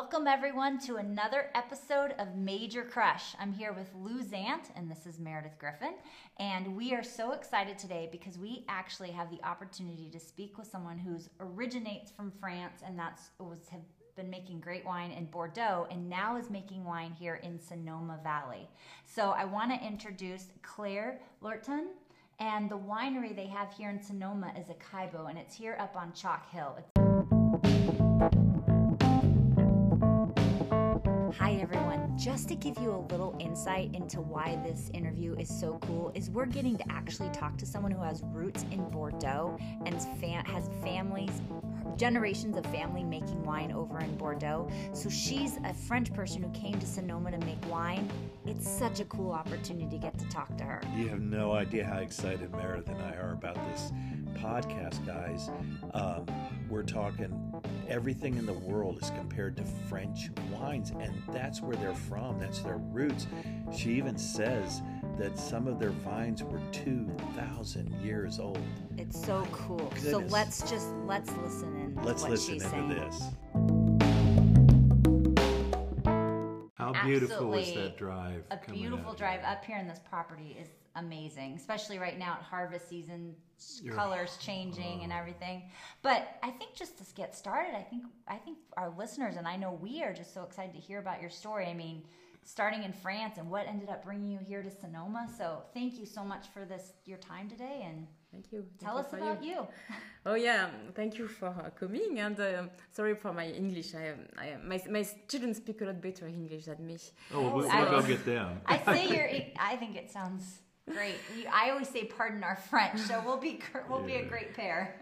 Welcome, everyone, to another episode of Major Crush. I'm here with Lou Zant, and this is Meredith Griffin. And we are so excited today because we actually have the opportunity to speak with someone who originates from France, and that's was have been making great wine in Bordeaux, and now is making wine here in Sonoma Valley. So I want to introduce Claire Lurton. And the winery they have here in Sonoma is a Acaibo, and it's here up on Chalk Hill. Everyone. Just to give you a little insight into why this interview is so cool is we're getting to actually talk to someone who has roots in Bordeaux and has families generations of family making wine over in Bordeaux. So she's a French person who came to Sonoma to make wine. It's such a cool opportunity to get to talk to her. You have no idea how excited Meredith and I are about this podcast, guys. Um, we're talking everything in the world is compared to French wines, and that's where they're from. That's their roots. She even says that some of their vines were 2,000 years old. It's so cool. Goodness. So let's just let's listen in. Let's listen into saying. this. How beautiful is that drive? A beautiful drive up here in this property is amazing, especially right now at harvest season, You're, colors changing uh, and everything. But I think just to get started, I think I think our listeners and I know we are just so excited to hear about your story. I mean, starting in France and what ended up bringing you here to Sonoma. So thank you so much for this your time today and thank you. Tell thank us about you. you. oh yeah, thank you for uh, coming and uh, sorry for my English. I, I my my children speak a lot better English than me. Oh, well, we'll, we'll go get them. I say you're. I think it sounds great. I always say pardon our French, so we'll be we'll yeah. be a great pair.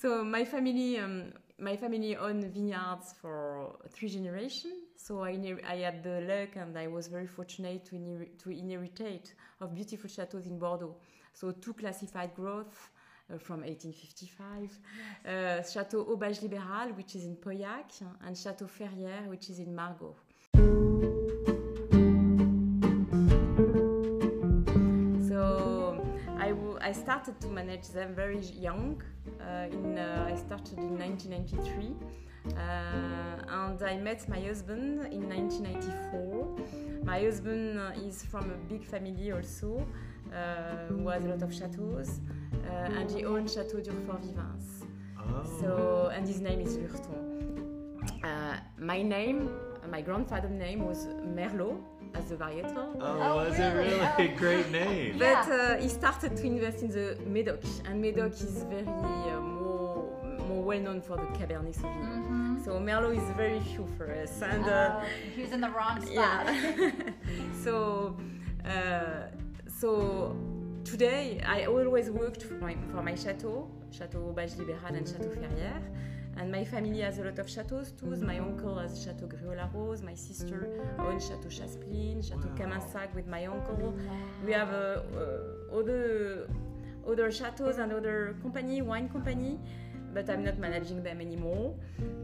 So my family, um, my family owned vineyards for three generations. So I, I had the luck and I was very fortunate to, inher- to inherit of beautiful chateaux in Bordeaux. So two classified growths uh, from 1855, yes. uh, Chateau Haut-Bages Libéral, which is in Pauillac, and Chateau Ferrière, which is in Margaux. So I, started to manage them very young uh, in, uh, I started in 1993 uh, and I met my husband in 1994. My husband is from a big family also, who has a lot of chateaus, and he owned Chateau Durfort-Vivens. Oh. So, and his name is Lurton. my name, my grandfather's name was Merlot, as the varietal. Oh, oh was really? it really? Oh. a great name. But uh, he started to invest in the Medoc, and Medoc is very uh, more more well known for the Cabernet Sauvignon. Mm-hmm. So Merlot is very few for us, and uh, oh, he was in the wrong spot. Yeah. so uh, so today I always worked for my, for my chateau, Chateau Haut-Bages Libéral and Chateau Ferrière. And my family has a lot of chateaux too. My uncle has Chateau Gruaud-Larose. My sister owns Chateau Chasse-Spleen, Chateau wow. With my uncle. We have uh, uh, other other chateaux and other company, wine company but I'm not managing them anymore.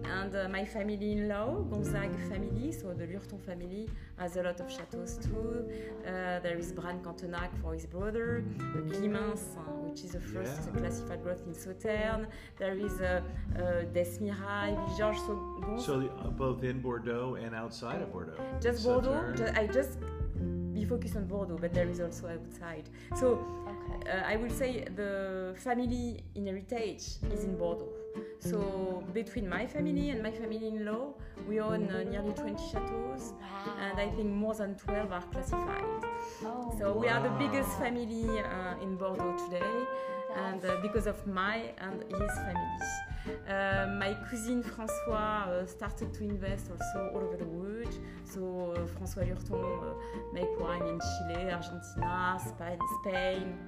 And uh, my family-in-law, Gonzague family, so the Lurton family, has a lot of chateaux too. Uh, there is Brane-Cantenac for his brother, Climens, uh, which is the first yeah. classified growth in Sauternes. There is uh, uh, Village, so, so the, uh, both in Bordeaux and outside of Bordeaux. Just Bordeaux. Just, I just be focused on Bordeaux, but there is also outside. So okay. uh, I will say the family in heritage is in Bordeaux. So between my family and my family-in-law, we own uh, nearly 20 chateaus, wow. and I think more than 12 are classified. Oh, so wow. we are the biggest family uh, in Bordeaux today, and uh, because of my and his family. My cousin François uh, started to invest also all over the world. So uh, François Lurton uh, make wine in Chile, Argentina, Spain, Spain.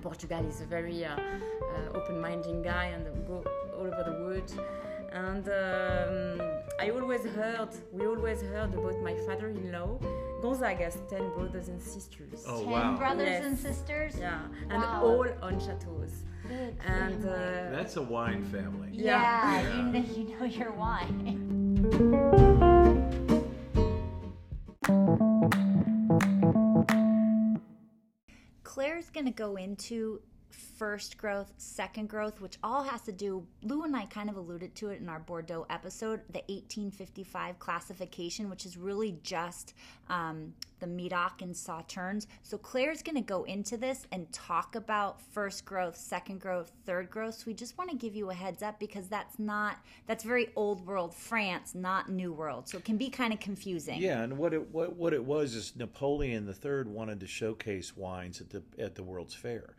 Portugal is a very uh, uh, open-minded guy and go all over the world. And um, I always heard, we always heard about my father-in-law. Gonzaga has 10 brothers and sisters. Oh, 10 wow. brothers yes. and sisters? Yeah, and wow. all on chateaus. Good and uh, that's a wine family. Yeah, yeah. You, know, you know your wine. Claire's going to go into first growth, second growth, which all has to do, Lou and I kind of alluded to it in our Bordeaux episode, the 1855 classification, which is really just um, the Medoc and Sauternes. So Claire's going to go into this and talk about first growth, second growth, third growth. So we just want to give you a heads up because that's not, that's very old world France, not new world. So it can be kind of confusing. Yeah, and what it what, what it was is Napoleon III wanted to showcase wines at the at the World's Fair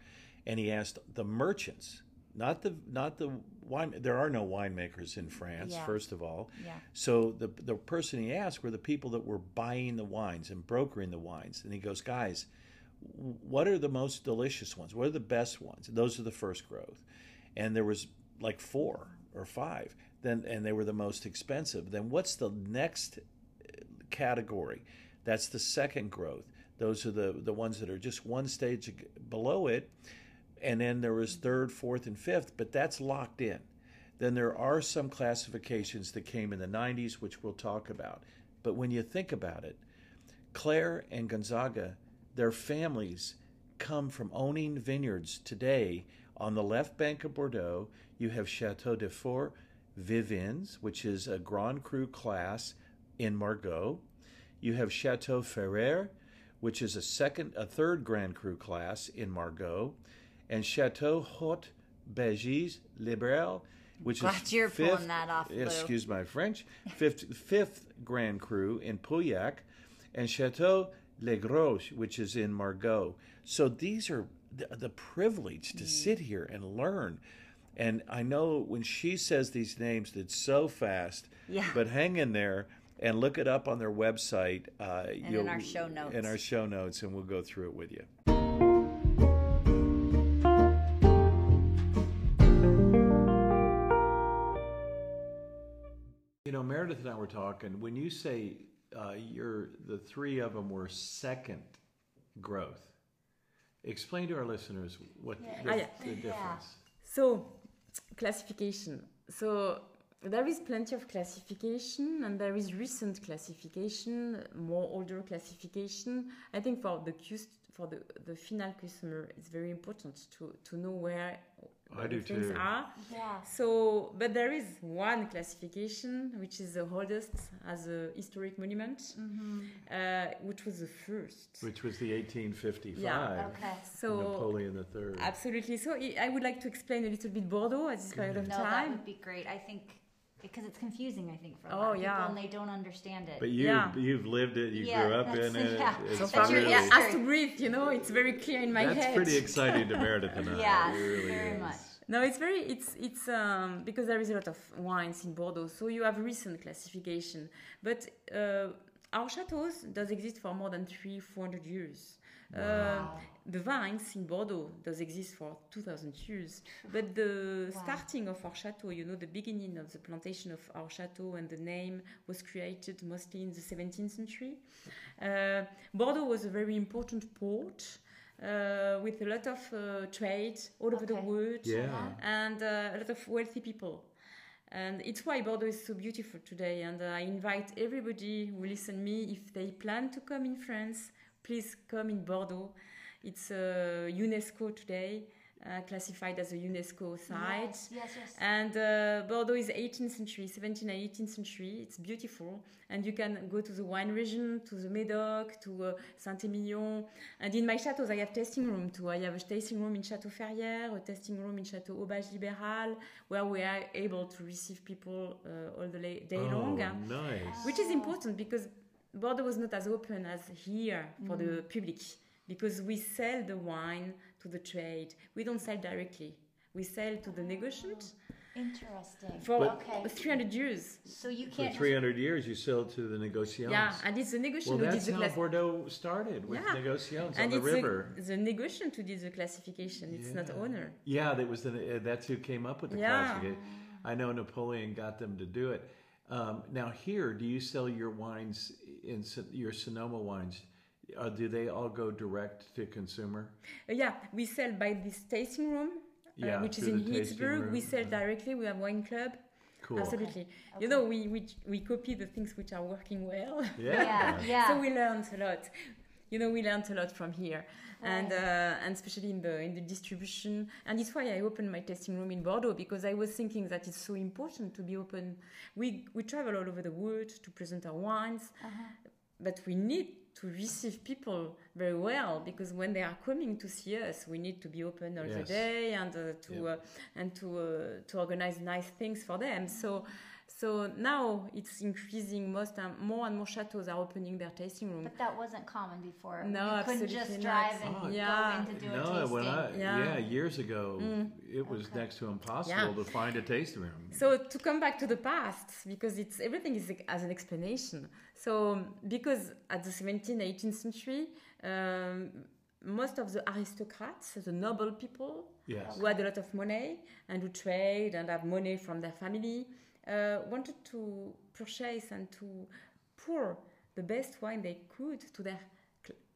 and he asked the merchants, not the not the wine. There are no winemakers in France, Yeah. first of all. Yeah. So the the person he asked were the people that were buying the wines and brokering the wines, and he goes, guys, what are the most delicious ones? What are the best ones? Those are the first growth, and there was like four or five. Then and they were the most expensive. Then what's the next uh, category. That's the second growth. Those are the, the ones that are just one stage below it. And then there was third, fourth, and fifth, but that's locked in. Then there are some classifications that came in the 90s, which we'll talk about. But when you think about it, Claire and Gonzaga, their families come from owning vineyards today. On the left bank of Bordeaux, you have Chateau de Fort Vivins, which is a Grand Cru class in Margaux. You have Chateau Ferrer, which is a second, a third Grand Cru class in Margaux, and Chateau Haute Begis Liberal, which Glad is you're pulling fifth- that off, Lou. Excuse my French. Fifth, fifth Grand Cru in Pauillac, and Chateau Les Gros, which is in Margaux. So these are the, the privilege Mm. to sit here and learn. And I know when she says these names, it's so fast. Yeah. But hang in there and look it up on their website. Uh, And in our show notes. In our show notes, and we'll go through it with you. Meredith and I were talking. When you say uh, you're the three of them were second growth, explain to our listeners what the, Ah, yeah. the difference. So, classification. So, there is plenty of classification, and there is recent classification, more older classification. I think for the for the, the final customer, it's very important to, to know where I do things too. are. Yeah. So, but there is one classification which is the oldest as a historic monument, Mm-hmm. uh, which was the first. Which was the 1855 Yeah, Okay. So, Napoleon III. absolutely. So, I I would like to explain a little bit Bordeaux at this period of time. No, that would be great. I think because it's confusing. I think for a Oh, lot of yeah. people, and they don't understand it. But you, Yeah. you've lived it. You Yeah, grew up in it. yeah. It's So That's for your really- yeah, history. has to breathe, you know, it's very clear in my That's head. That's pretty exciting to Meredith and I. Yeah, really very is. much. No, it's very it's it's um, because there is a lot of wines in Bordeaux, so you have recent classification. But uh, our chateaus does exist for more than three four hundred years. Uh, the vines in Bordeaux does exist for two thousand years. But the Wow. starting of our chateau, you know, the beginning of the plantation of our chateau and the name was created mostly in the seventeenth century. Uh, Bordeaux was a very important port. Uh, with a lot of uh, trade all over the world Yeah. and uh, a lot of wealthy people. And it's why Bordeaux is so beautiful today. And uh, I invite everybody who listen me, if they plan to come in France, please come in Bordeaux. It's uh, UNESCO today, uh, classified as a UNESCO site. Yes, yes, yes. And uh, Bordeaux is 18th century, 17th and 18th century. It's beautiful. And you can go to the wine region, to the Médoc, to uh, Saint-Emilion. And in my chateaus, I have tasting room too. I have a tasting room in Chateau Ferrières, a tasting room in Chateau Haut-Bages Libéral, where we are able to receive people uh, all the la- day oh, long. nice. Which is important because Bordeaux was not as open as here for the public because we sell the wine to the trade. We don't sell directly. We sell to the negociant Interesting. for But- okay. 300 years. So you For can't. just- 300 years, you sell to the negotiants. Yeah, and it's the Well, negociant who did that's the how class. Bordeaux started with Yeah. negotiants And on it's the river. The, the negociant who did the classification. It's not Yeah. owner. Yeah, that was the, uh, that's who came up with the Yeah. classification. I know Napoleon got them to do it. Um, now here, do you sell your wines in your Sonoma wines? Uh, do they all go direct to consumer? Uh, yeah, we sell by this tasting room, uh, Yeah, which is in the tasting Healdsburg. We sell directly. We have wine club. Cool. Absolutely. Okay. You know, we, we we copy the things which are working well. Yeah. Yeah, yeah. so we learned a lot. you know we learned a lot from here and uh, and especially in the in the distribution and it's why i opened my tasting room in bordeaux because i was thinking that it's so important to be open we we travel all over the world to present our wines but we need to receive people very well because when they are coming to see us we need to be open all the day and uh, to Yep. uh, and to uh, to organize nice things for them so so now it's increasing most um, more and more chateaus are opening their tasting room But that wasn't common before. No, you couldn't absolutely just not. drive and Oh, yeah. go in to do a tasting. I Yeah. yeah, years ago, it was Okay. next to impossible Yeah. to find a tasting room. So to come back to the past, because it's everything is as an explanation. So because at the 17th, 18th century, um, most of the aristocrats, the noble people, yes. who had a lot of money and who trade and have money from their family, uh, wanted to purchase and to pour the best wine they could to their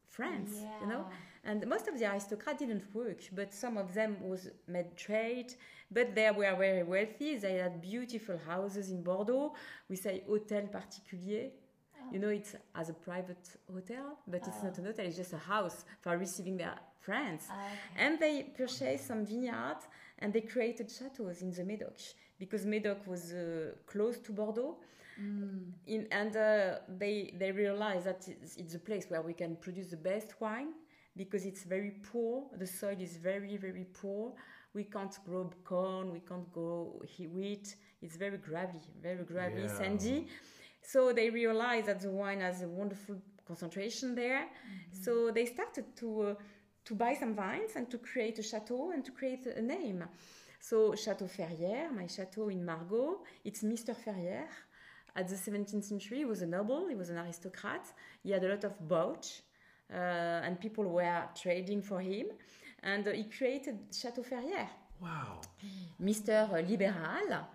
friends, you know. And most of the aristocrats didn't work, but some of them was made trade. But they were very wealthy. They had beautiful houses in Bordeaux. We say hôtel particulier. You know, it's as a private hotel, but it's not an hotel. It's just a house for receiving their friends. Okay. And they purchased some vineyards and they created chateaux in the Médoc because Médoc was uh, close to Bordeaux. In, and uh, they they realized that it's, it's a place where we can produce the best wine because it's very poor. The soil is very very poor. We can't grow corn. We can't grow wheat. It's very gravelly, very gravelly, Yeah. sandy. So they realized that the wine has a wonderful concentration there. So they started to uh, to buy some vines and to create a chateau and to create a name. So Chateau Ferrières, my chateau in Margaux, it's Mr. Ferrières. At the 17th century, he was a noble, he was an aristocrat. He had a lot of boats, uh, and people were trading for him. And uh, he created Chateau Ferrières. Wow. Mr. Liberal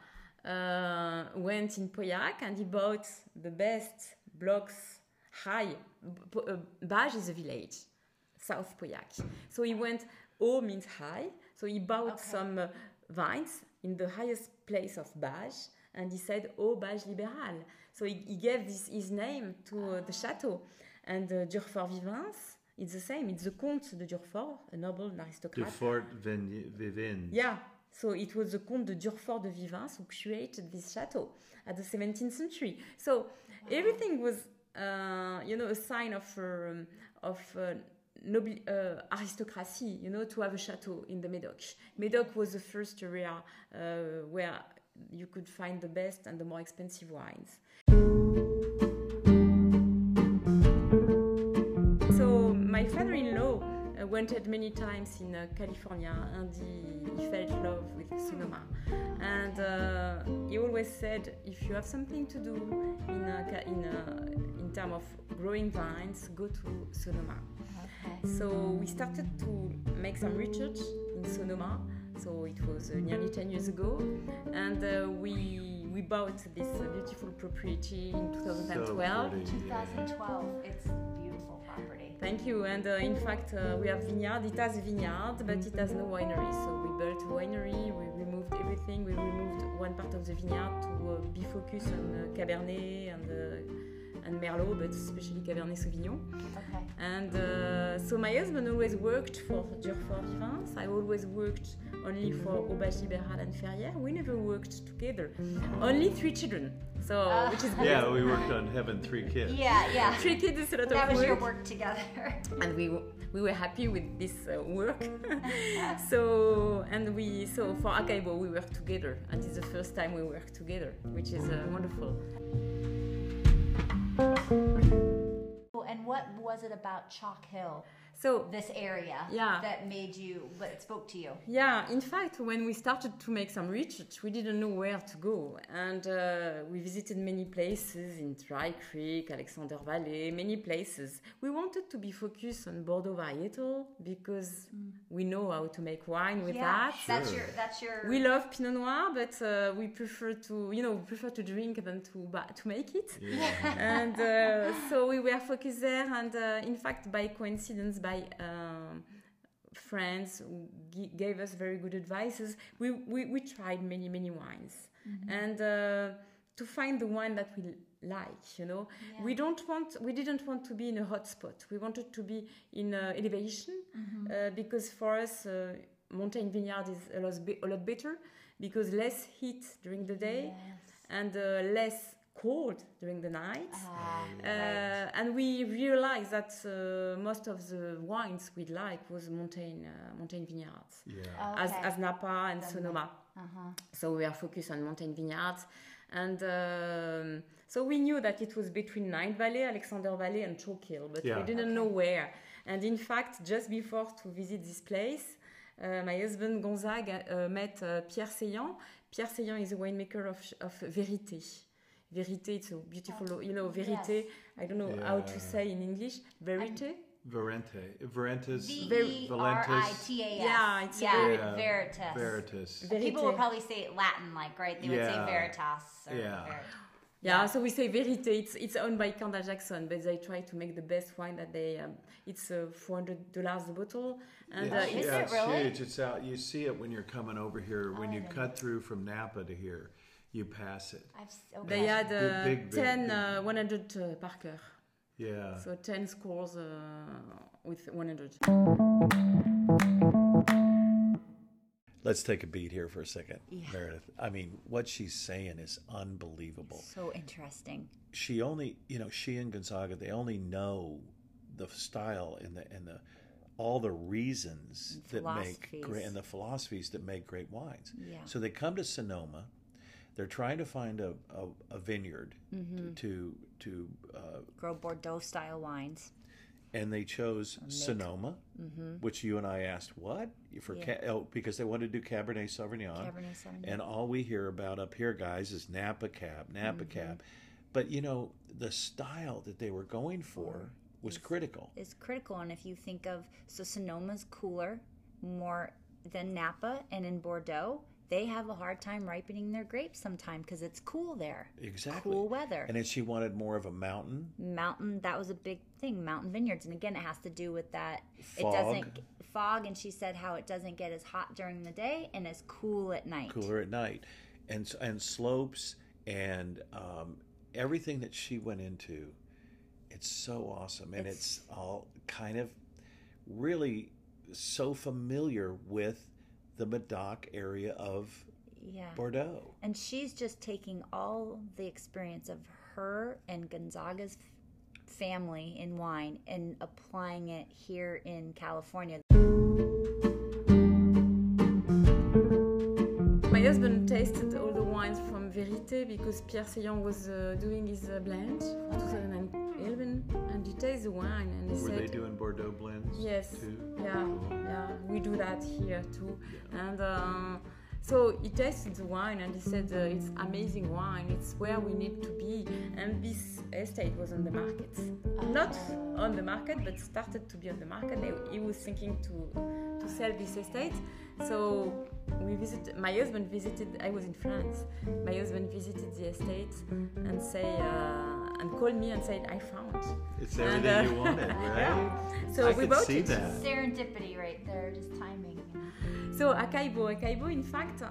uh, went in Pauillac and he bought the best blocks high. Uh, Bage is a village, South Pauillac. So he went, O means high. So he bought Okay. some uh, vines in the highest place of Bage and he said, O Bage Liberal. So he, he gave this, his name to uh, the chateau. And uh, Durfort Vivens, it's the same. It's the Comte de Durfort, a noble an De aristocrat. Fort Vin- Vivin. Yeah, so it was the Comte de Durfort de Vivens who created this chateau at the 17th century. So everything was, uh, you know, a sign of um, of noble uh, aristocracy. You know, to have a chateau in the Médoc. Médoc was the first area uh, where you could find the best and the more expensive wines. So my father-in-law uh, wanted many times in uh, California, and he, he fell in love with Sonoma. And uh, he always said, if you have something to do in in in terms of growing vines, go to Sonoma. Okay. So we started to make some research in Sonoma. So it was uh, nearly 10 years ago, and uh, we we bought this uh, beautiful property in 2012. pretty. 2012. It's beautiful property. Thank you. And uh, in fact, uh, we have vineyard. It has vineyard, but it has no winery. So we built a winery. We removed everything. We removed one part of the vineyard to uh, be focused on uh, Cabernet and uh, and Merlot, but especially Cabernet Sauvignon. Okay. And uh, so my husband always worked for Durfort Vivens. I always worked only for Haut-Bages Libéral and Ferrières. We never worked together. Only three children. So Ah. which is good. Yeah, we worked on having three kids. Yeah, yeah. Three kids is a lot That of was your work. work together. and we we were happy with this uh, work. so and we so for Acaibo we work together, and it's the first time we work together, which is uh, wonderful. And what was it about Chalk Hill, So this area, Yeah. that made you, that spoke to you? Yeah, in fact, when we started to make some research, we didn't know where to go. And uh, we visited many places in Dry Creek, Alexander Valley, many places. We wanted to be focused on Bordeaux varietal because we know how to make wine with yeah, that. that's your, that's your. We love Pinot Noir, but uh, we prefer to, you know, we prefer to drink than to to make it. Yeah. and uh, so we were focused there. And uh, in fact, by coincidence, by um, friends who g- gave us very good advices, we, we, we tried many, many wines. And uh, to find the one that we like you know Yeah. we don't want we didn't want to be in a hot spot we wanted to be in uh, elevation Mm-hmm. uh, because for us uh, mountain vineyard is a lot, be- a lot better because less heat during the day and uh, less cold during the night Ah, uh, right. and we realized that uh, most of the wines we like was mountain uh, mountain vineyards Yeah. as, Okay. as Napa and Sonoma. Uh-huh. So we are focused on mountain vineyards. And um, so we knew that it was between Knights Valley, Alexander Valley, and Chalk Hill, but Yeah. we didn't know where. And in fact, just before to visit this place, uh, my husband Gonzague uh, met uh, Pierre Seillan. Pierre Seillan is a winemaker of, of Vérité. Vérité, it's a beautiful, you know, Vérité. I don't know how to say in English. Vérité. Verente. Verentes. V Very- E R I T A S. Yeah, it's a yeah, Yeah. veritas. Veritas. People would probably say it Latin, like right? They would say veritas. Or Yeah. verit- Yeah, so we say Verité. It's it's owned by Kendall Jackson, but they try to make the best wine that they. Um, it's uh, four hundred dollars a bottle, and yeah, uh, is it's, yeah, it it's really? huge. It's out. You see it when you're coming over here. When I you cut through from Napa to here, you pass it. I've okay. they had uh, Big, big, big, 10 big. uh, 100 uh, Parker, Yeah. so 10 scores uh, with 100. Let's take a beat here for a second, Yeah. Meredith. I mean, what she's saying is unbelievable. so interesting. She only, you know, she and Gonzaga, they only know the style and the and the all the reasons that make great and the philosophies that make great wines. Yeah. So they come to Sonoma. They're trying to find a, a, a vineyard Mm-hmm. to to uh, Grow Bordeaux style wines. and they chose Sonoma, which you and I asked what for Mm-hmm. Yeah. ca- oh, because they wanted to do Cabernet Sauvignon. Cabernet Sauvignon. And all we hear about up here, guys, is Napa Cab, Napa Mm-hmm. Cab. But you know, the style that they were going for was critical. is critical. And if you think of so Sonoma's cooler more than Napa, and in Bordeaux they have a hard time ripening their grapes sometime because it's cool there. Exactly. Cool weather. And then she wanted more of a mountain. mountain that was a big thing mountain vineyards and again it has to do with that Fog. it doesn't fog and she said how it doesn't get as hot during the day and as cool at night cooler at night, and and slopes and um, everything that she went into. It's so awesome, and it's, all kind of really so familiar with the Medoc area of yeah. Bordeaux. And she's just taking all the experience of her and Gonzaga's family in wine and applying it here in California. My husband tasted all the wines from Verite because Pierre Seillan was uh, doing his uh, blend 2010. Mm. Elvin and he tastes the wine and he Were said, they doing Bordeaux blends? Yes. Too? Yeah, yeah. We do that here too, yeah. and. Uh, so he tasted the wine and he said uh, it's amazing wine. It's where we need to be. And this estate was on the market, not on the market, but started to be on the market. He- He was thinking to to sell this estate. So we visited. My husband visited. I was in France. My husband visited the estate and say uh, and called me and said I found. It's And, everything uh, you wanted, right? yeah. So I we could bought see it. that. serendipity right there just timing So Acaibo, Acaibo, in fact, uh,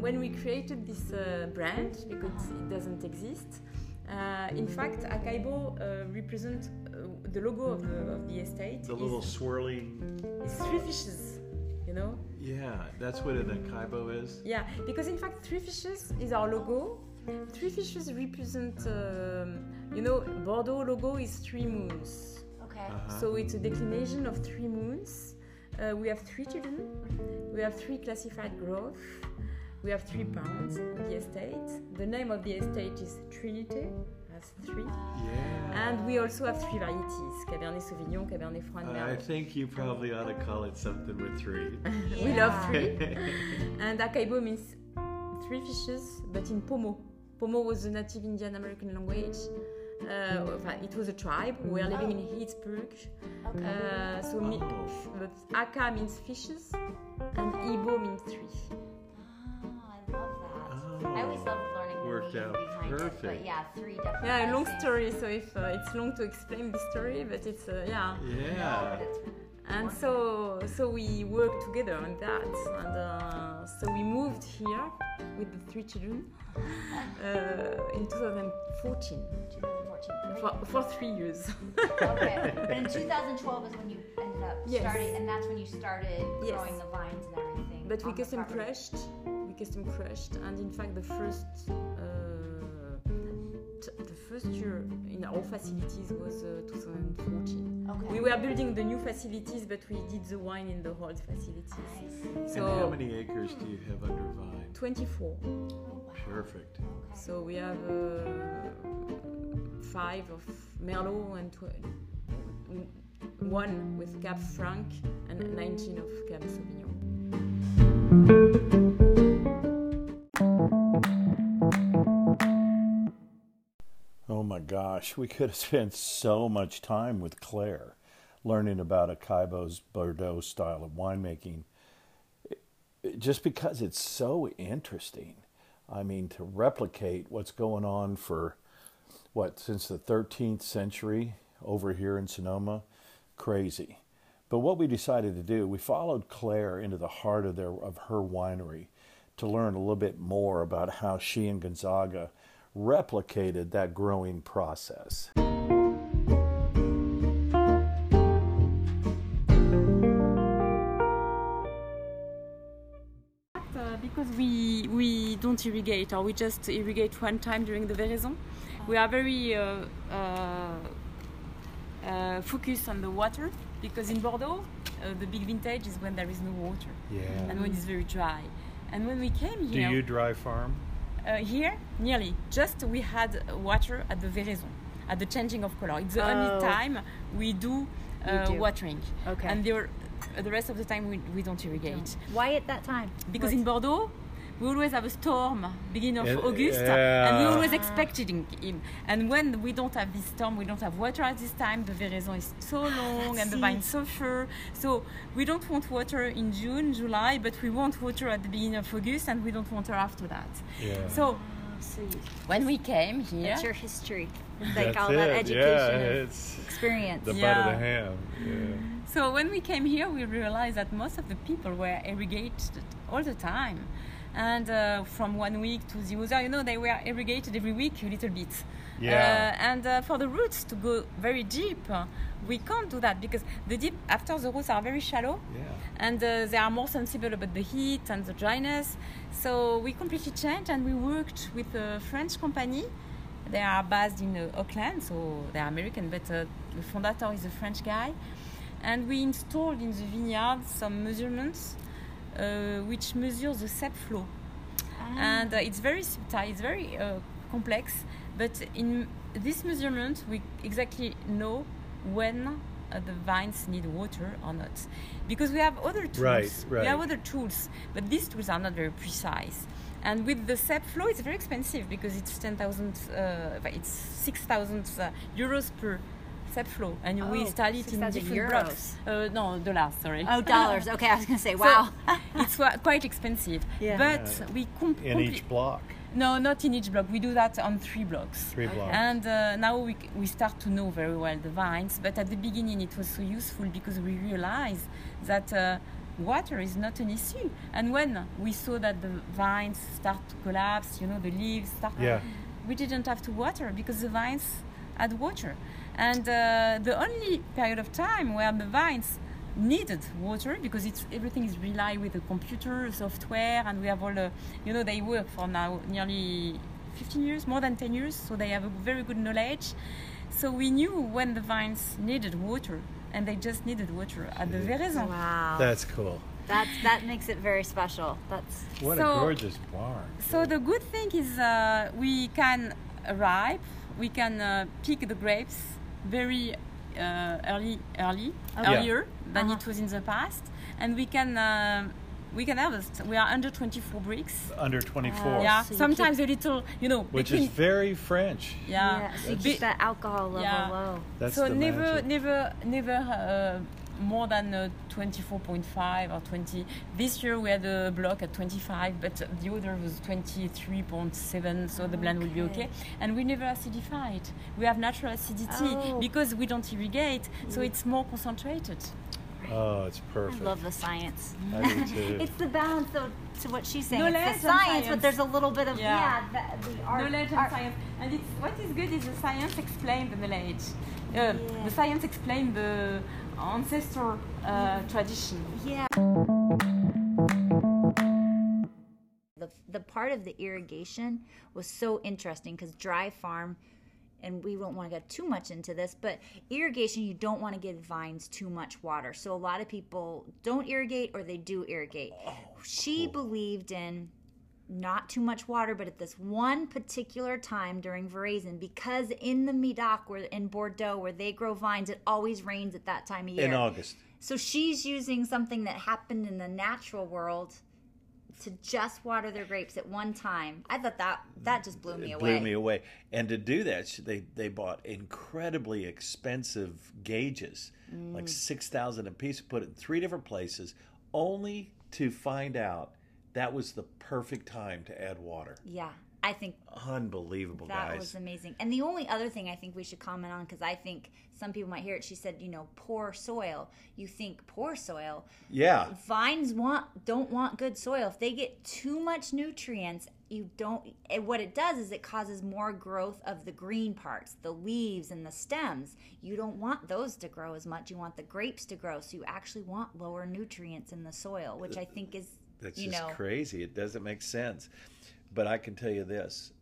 when we created this uh, brand, because it doesn't exist, uh, in fact, Acaibo uh, represents uh, the logo of the, of the estate. The is- little swirling. is three fishes, you know? Yeah, that's what an Acaibo is. Yeah, because in fact, three fishes is our logo. Three fishes represent, um, you know, Bordeaux logo is three moons. okay Uh-huh. So it's a declination of three moons. Uh, we have three children. We have three classified growth. We have three pounds on the estate. The name of the estate is Trinity. That's three. Yeah. And we also have three varieties: Cabernet Sauvignon, Cabernet Franc, and I think you probably ought to call it something with three. We love three. and Acaibo means three fishes, but in Pomo. Pomo was the native Indian American language. Uh, it was a tribe. We were living in Pittsburgh. okay Uh, so mi- Oh. but Aka means fishes and Ibo means three. oh i love that Oh. i always love learning the Worked meaning out behind it but yeah three different Yeah, long things. story. So if uh, it's long to explain the story, but it's uh, yeah. Yeah. But it's- and so so we worked together on that and uh, so we moved here with the three children uh, in 2014 2014. for, for three years okay, but in 2012 is when you ended up Yes. starting, and that's when you started Yes. growing the vines and everything. but we on the custom crushed we custom crushed and in fact the first uh, t- the first year in our facilities was uh, 2014 Okay. we were building the new facilities but we did the wine in the old facilities Nice. so and how many acres do you have under vine? 24 Oh, wow. Perfect. So we have uh, five of Merlot and tw- one with Cab Franc and 19 of Cab Sauvignon. Oh my gosh, we could have spent so much time with Claire learning about Acaibo's Bordeaux style of winemaking just because it's so interesting. I mean, to replicate what's going on for what, since the 13th century over here in Sonoma, crazy. But what we decided to do, we followed Claire into the heart of, their, of her winery to learn a little bit more about how she and Gonzaga replicated that growing process. Because we we don't irrigate or we just irrigate one time during the veraison, we are very uh, uh, uh, focused on the water because in Bordeaux uh, the big vintage is when there is no water Yeah. and when it's very dry. And when we came Do here, you dry farm? Uh, here, nearly. Just we had water at the veraison, at the changing of color. It's the Oh. only time we do, uh, do. watering. Okay. And the, the rest of the time we, we don't irrigate. Why at that time? Because in Bordeaux, we always have a storm beginning of Yeah, August, yeah. and we always expected him. And when we don't have this storm, we don't have water at this time. The veraison is so ah, long, and the see. vines suffer. So we don't want water in June, July, but we want water at the beginning of August, and we don't want water after that. Yeah. So So when we came here, that's your history. They That's call that education Yeah, it's experience. the butt of the ham. Yeah. So when we came here, we realized that most of the people were irrigated all the time, and uh, from one week to the other, you know, they were irrigated every week a little bit. Yeah. Uh, and uh, for the roots to go very deep, we can't do that because the deep after the roots are very shallow, Yeah. and uh, they are more sensible about the heat and the dryness. So we completely changed, and we worked with a French company. They are based in uh, Oakland, so they are American, but uh, the founder is a French guy. And we installed in the vineyard some measurements uh, which measure the sap flow. And uh, it's very subtle, it's very uh, complex, but in this measurement, we exactly know when uh, the vines need water or not. Because we have other tools. Right, We have other tools, but these tools are not very precise. And with the sap flow, it's very expensive because it's 10,000, uh, it's 6,000 uh, euros per sap flow. And we Oh, install it in different euros. blocks. Uh, no, dollars, sorry. Oh, dollars. Okay, I was gonna say, So, wow. it's quite expensive. Yeah. But Yeah. we com- In comple- each block, No, not in each block. We do that on three blocks. three blocks. And uh, now we, we start to know very well the vines, but at the beginning it was so useful because we realized that uh, water is not an issue. And when we saw that the vines start to collapse, you know, the leaves start, Yeah. we didn't have to water because the vines had water. And uh, the only period of time where the vines needed water because it's everything is rely with the computer software and we have all the you know they work for now nearly 15 years more than 10 years so they have a very good knowledge so we knew when the vines needed water and they just needed water at the veraison Wow. That's cool. That's that makes it very special. That's What a gorgeous barn. So the good thing is uh, we can ripe, we can uh, pick the grapes very uh, early, early, Okay. earlier than Uh-huh. it was in the past, and we can uh, we can harvest. We are under 24 Brix. Under 24. Uh, yeah, so you sometimes a little, you know, Which between, is very French. yeah. so you keep that alcohol level Yeah. low. That's so the never, magic. never, never uh, more than uh, 24.5 or 20. This year we had a block at 25, but the other was 23.7, so the blend will be Okay. okay. And we never acidify it. We have natural acidity Oh. because we don't irrigate, so it's more concentrated. Oh, it's perfect. I love the science. I do too. It's the balance so, to what she's saying. Knowledge it's the and science, but there's a little bit of yeah, Yeah. the, the art. knowledge and art- science. And it's what is good is the science explain the knowledge. Uh, The science explain the ancestor uh, tradition. Yeah. The, the part of the irrigation was so interesting because dry farm, and we won't want to get too much into this, but irrigation, you don't want to give vines too much water. So a lot of people don't irrigate or they do irrigate. she believed in not too much water, but at this one particular time during Veraison, because in the Medoc, where in Bordeaux, where they grow vines, it always rains at that time of year. In August. So she's using something that happened in the natural world to just water their grapes at one time. I thought that that just blew me it away. blew me away. And to do that, they they bought incredibly expensive gauges, Mm. like six thousand a piece, put it in three different places, only to find out that was the perfect time to add water. Yeah, I think Unbelievable, that guys. was amazing. And the only other thing I think we should comment on because I think some people might hear it. She said, you know, poor soil. You think poor soil. yeah, Vines want don't want good soil. If they get too much nutrients, you don't. What it does is it causes more growth of the green parts, the leaves and the stems. You don't want those to grow as much. You want the grapes to grow. So you actually want lower nutrients in the soil, which I think is that's you just know crazy. It doesn't make sense. But I can tell you this: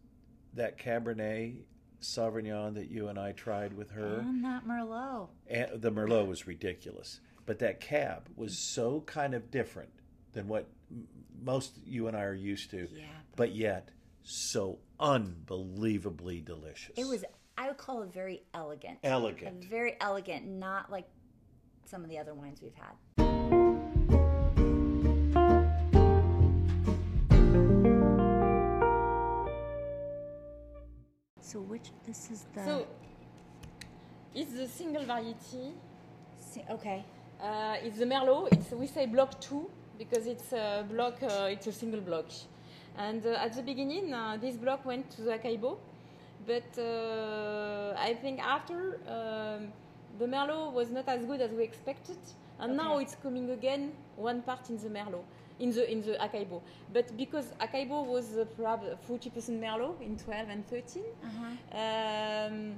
that Cabernet Sauvignon that you and I tried with her. and that Merlot. and the Merlot was ridiculous, but that cab was so kind of different than what most you and I are used to. Yeah, But yet so unbelievably delicious. It was. I would call it very elegant. elegant. very elegant, not like some of the other wines we've had. So which this is the So it's the single variety. si- okay. Uh, it's the Merlot. It's we say block two because it's a block. Uh, it's a single block. And uh, at the beginning, uh, this block went to the Acaibo, but uh, I think after um, the Merlot was not as good as we expected, and now it's coming again. One part in the Merlot, in the in the Acaibo, but because Acaibo was uh, perhaps 40% Merlot in 12 and 13. Um,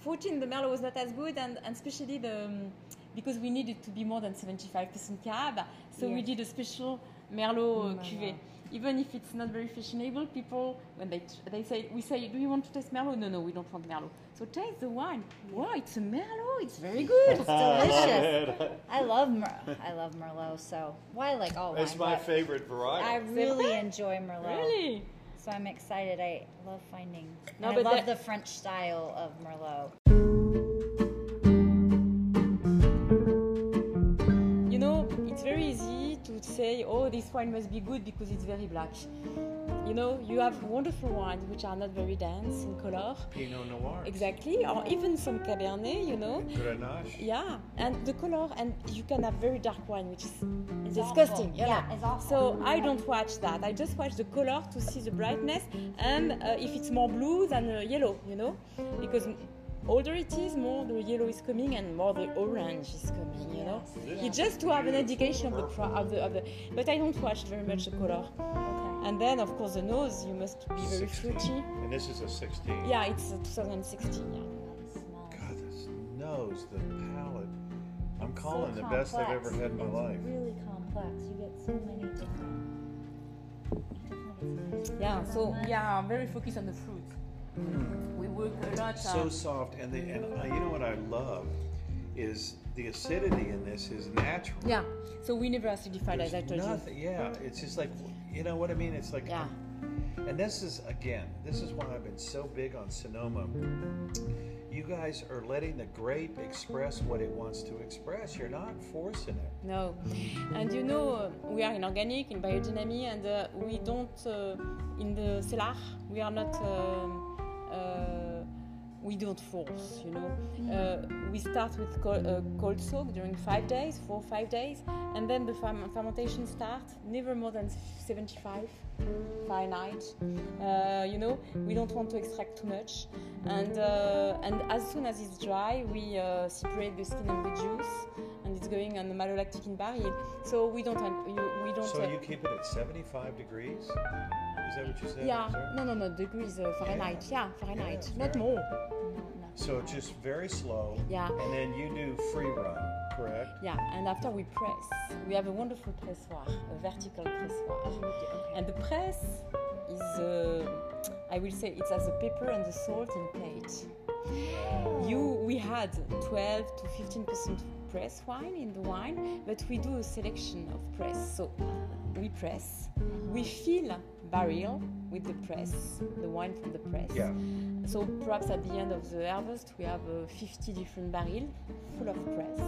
14, the Merlot was not as good, and, and especially the um, because we needed to be more than 75% cab, so we did a special Merlot uh, Merlot. cuvée. Even if it's not very fashionable, people when they they say we say, "Do you want to taste Merlot?" No, no, we don't want Merlot. So taste the wine. Wow, it's a Merlot. It's very good. It's delicious. I love Mer- I love Merlot. So why I like all wine? It's my favorite variety. I really enjoy Merlot. really? So I'm excited. I love finding. No, and I but love that- the French style of Merlot. Say, "Oh, this wine must be good because it's very black." You know, you have wonderful wines which are not very dense in color. Pinot Noir. Exactly, or even some Cabernet, you know. Grenache. Yeah, and the color, and you can have very dark wine, which is It's disgusting. awful. you Yeah, it's awful. So I don't watch that. I just watch the color to see the brightness, and uh, if it's more blue than uh, yellow, you know, because older it is, more the yellow is coming, and more the orange is coming. You know, Yes, it's just to have an indication of the, pro- of the of the. But I don't watch very much the color. Okay. And then, of course, the nose. You must be very fruity. And this is a 16. Yeah, it's uh, 2016. Yeah. God, this nose, the palate. I'm So calling the best I've ever had in my It's life. Really complex. You get so many different. Yeah, so we are very focused on the fruit. We work a lot. So on soft, and the, and uh, you know what I love is the acidity in this is natural. yeah, so we never acidified, as I There's told you. yeah, it's just like, you know what I mean? It's like, Yeah. and this is again, this is why I've been so big on Sonoma. You guys are letting the grape express what it wants to express. You're not forcing it. No, and you know uh, we are in organic, in biodynamic, and uh, we don't uh, in the cellar. We are not. Um, we don't force, you know. Uh, we start with cold, uh, cold soak during five days, four five days, and then the ferm- fermentation starts. Never more than 75 Fahrenheit. Uh, you know, we don't want to extract too much, and uh, and as soon as it's dry, we uh, separate the skin and the juice, and it's it's going on the malolactic in barrel. So we don't we don't. So you keep it at 75 degrees? Is that what you said? Yeah, no, no, no, degrees uh, Fahrenheit. Yeah, yeah Fahrenheit, yeah, not more. So it's just very slow. Yeah. And then you do free run, correct? Yeah, and after we press. We have a wonderful pressoir, a vertical pressoir. Okay. And the press is, uh, I will say, it has the paper and the salt in plate. You, we had 12 to 15 percent press wine in the wine, but we do a selection of press. So we press, we fill barrel with the press, the wine from the press. Yeah. So perhaps at the end of the harvest, we have uh, 50 different barrels full of press,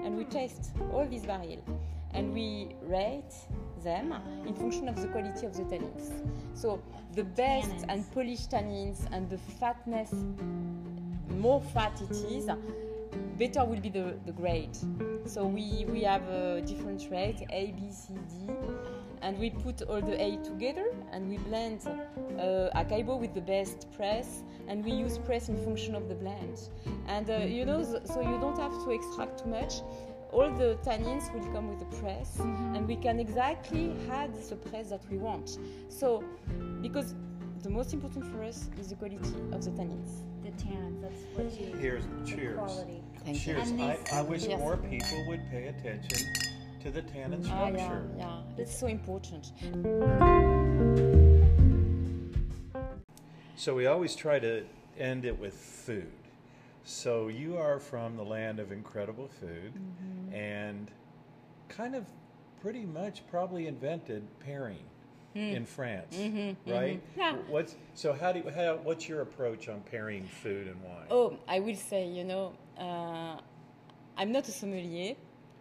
and we taste all these barrels, and we rate them in function of the quality of the tannins. So the best tannins. and polished tannins and the fatness, more fat it is, better will be the, the grade. So we, we have a different rate, A, B, C, D, and we put all the A together and we blend uh, Acaibo with the best press and we use press in function of the blend. And uh, you know, so you don't have to extract too much. All the tannins will come with the press, mm-hmm. and we can exactly add the press that we want. So, because the most important for us is the quality of the tannins. The tannins, that's what you. Here's cheers. Quality. Thank cheers. I, I, wish yes. more people would pay attention to the tannin structure. Ah, yeah, yeah, it's so important. So we always try to end it with food. So you are from the land of incredible food mm-hmm. and kind of pretty much probably invented pairing mm. in France, mm-hmm, mm-hmm. right? Mm-hmm. Yeah. What's so? How do you, how, what's your approach on pairing food and wine? Oh, I will say, you know, uh, I'm not a sommelier.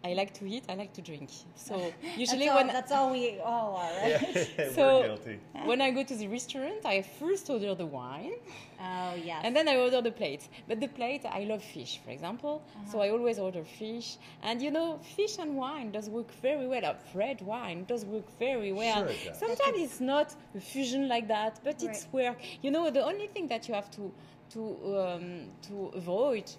I like to eat. I like to drink. So usually that's when all, that's all we all are, right? Yeah, so we're when I go to the restaurant, I first order the wine. Oh yes. And then I order the plate. But the plate, I love fish, for example. Uh-huh. So I always order fish. And you know, fish and wine does work very well. Uh, red wine does work very well. Sure it Sometimes it's not a fusion like that, but right. it's work. You know, the only thing that you have to to um, to avoid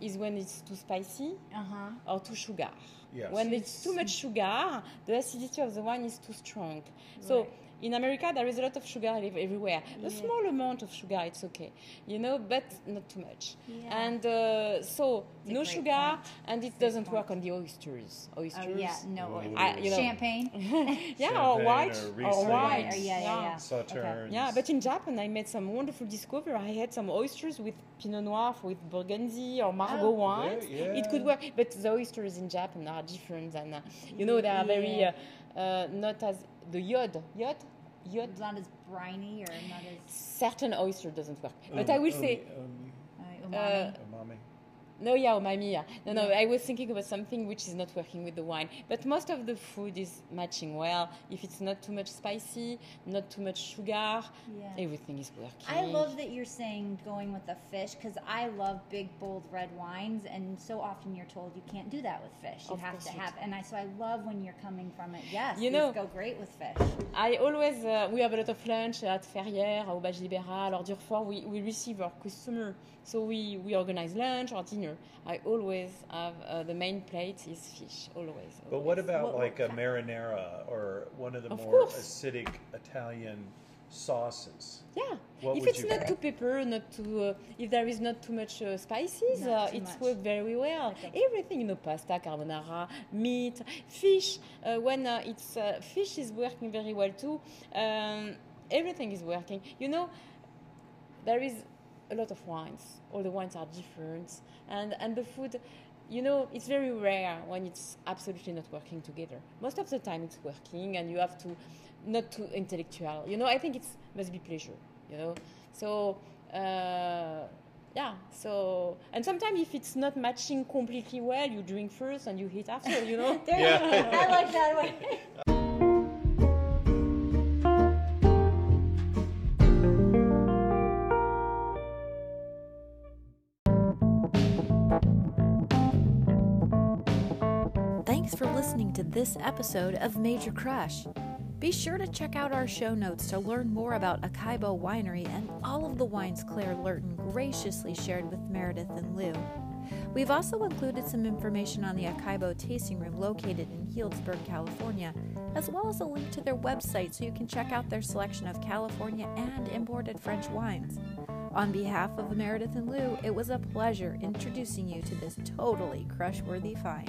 is when it's too spicy uh-huh. or too sugar. Yes. When it's too much sugar, the acidity of the wine is too strong. So right in America, there is a lot of sugar everywhere. Yeah. A small amount of sugar, it's okay, you know, but not too much. Yeah. And uh, so no sugar, point. and it doesn't point. work on the oysters. Oysters. Oh, yeah, no. I, you know. Champagne. yeah, Champagne or white, or, or white. Or, yeah, yeah, yeah. Sauternes. Okay. Yeah, but in Japan, I made some wonderful discovery. I had some oysters with Pinot Noir, with Burgundy or Margaux oh, wines. Yeah, it could work, but the oysters in Japan are different, and uh, you know they are very uh, uh, not as the yod. Yod? Yod. Not as briny or not as. Certain oyster doesn't work. Um, but I will um, say. Um, uh. Uh, umami. No, yeah, umami. Yeah. No, no, I was thinking about something which is not working with the wine. But most of the food is matching well. If it's not too much spicy, not too much sugar, yeah. everything is working. I love that you're saying going with the fish because I love big, bold red wines, and so often you're told you can't do that with fish. You of have to have, and I so I love when you're coming from it. Yes, you know, go great with fish. I always uh, we have a lot of lunch at Ferrières, Haut-Bages Libéral, or Durfort. We we receive our customer so we, we organize lunch or dinner. I always have uh, the main plate is fish, always. always. But what about what, like what, a marinara or one of the of more course. acidic Italian sauces? Yeah. What if it's not too pepper, not too, uh, if there is not too much uh, spices, uh, it's worked very well. Okay. Everything, you know, pasta, carbonara, meat, fish. Uh, when uh, it's uh, fish is working very well too. Um, everything is working. You know, there is a lot of wines. All the wines are different, and and the food, you know, it's very rare when it's absolutely not working together. Most of the time, it's working, and you have to not too intellectual. You know, I think it must be pleasure. You know, so. Uh, yeah so and sometimes if it's not matching completely well you drink first and you eat after you know yeah. i like that way to this episode of Major Crush. Be sure to check out our show notes to learn more about Acaibo Winery and all of the wines Claire Lurton graciously shared with Meredith and Lou. We've also included some information on the Acaibo Tasting Room located in Healdsburg, California, as well as a link to their website so you can check out their selection of California and imported French wines. On behalf of Meredith and Lou, it was a pleasure introducing you to this totally crush worthy find.